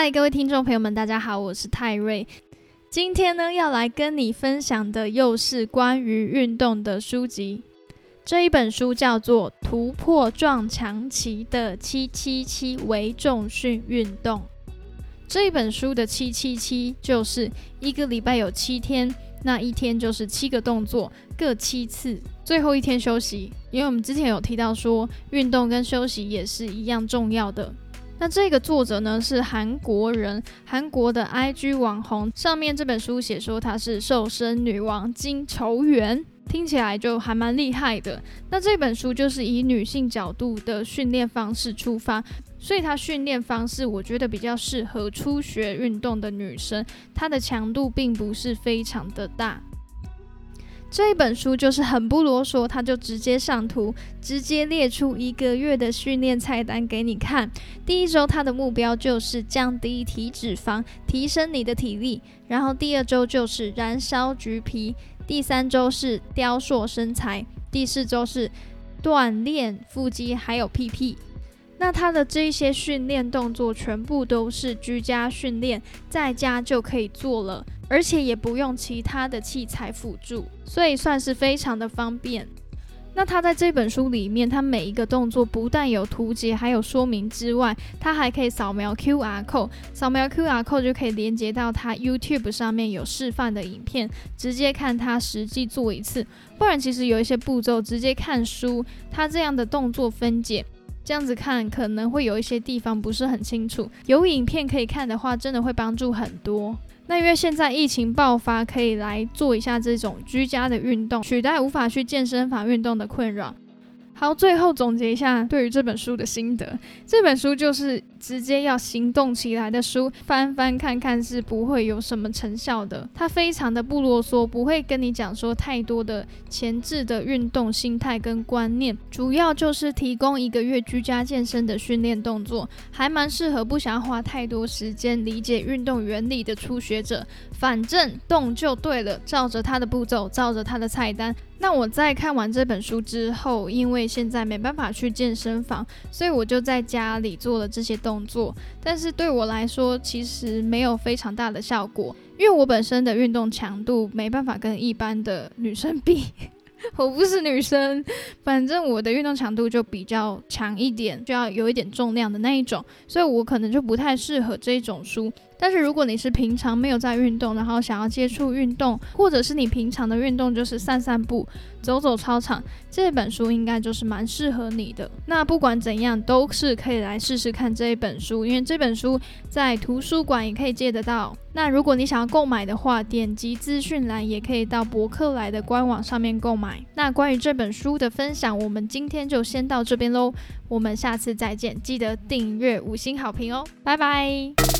嗨，各位听众朋友们，大家好，我是泰瑞。今天呢，要来跟你分享的又是关于运动的书籍。这一本书叫做《突破撞墙期的七七七微重训运动》。这一本书的七七七就是一个礼拜有七天，那一天就是七个动作，各七次，最后一天休息。因为我们之前有提到说，运动跟休息也是一样重要的。那这个作者呢是韩国人，韩国的 IG 网红。上面这本书写说她是瘦身女王金球员，听起来就还蛮厉害的。那这本书就是以女性角度的训练方式出发，所以它训练方式我觉得比较适合初学运动的女生，它的强度并不是非常的大。这一本书就是很不啰嗦，他就直接上图，直接列出一个月的训练菜单给你看。第一周他的目标就是降低体脂肪，提升你的体力；然后第二周就是燃烧橘皮，第三周是雕塑身材，第四周是锻炼腹肌，还有屁屁。那他的这一些训练动作全部都是居家训练，在家就可以做了。而且也不用其他的器材辅助，所以算是非常的方便。那他在这本书里面，他每一个动作不但有图解，还有说明之外，他还可以扫描 QR code，扫描 QR code 就可以连接到他 YouTube 上面有示范的影片，直接看他实际做一次。不然其实有一些步骤直接看书，他这样的动作分解，这样子看可能会有一些地方不是很清楚。有影片可以看的话，真的会帮助很多。那因为现在疫情爆发，可以来做一下这种居家的运动，取代无法去健身房运动的困扰。好，最后总结一下对于这本书的心得。这本书就是直接要行动起来的书，翻翻看看是不会有什么成效的。它非常的不啰嗦，不会跟你讲说太多的前置的运动心态跟观念，主要就是提供一个月居家健身的训练动作，还蛮适合不想花太多时间理解运动原理的初学者。反正动就对了，照着它的步骤，照着它的菜单。那我在看完这本书之后，因为现在没办法去健身房，所以我就在家里做了这些动作。但是对我来说，其实没有非常大的效果，因为我本身的运动强度没办法跟一般的女生比。我不是女生，反正我的运动强度就比较强一点，就要有一点重量的那一种，所以我可能就不太适合这种书。但是如果你是平常没有在运动，然后想要接触运动，或者是你平常的运动就是散散步、走走操场，这本书应该就是蛮适合你的。那不管怎样，都是可以来试试看这一本书，因为这本书在图书馆也可以借得到。那如果你想要购买的话，点击资讯栏也可以到博客来的官网上面购买。那关于这本书的分享，我们今天就先到这边喽，我们下次再见，记得订阅五星好评哦，拜拜。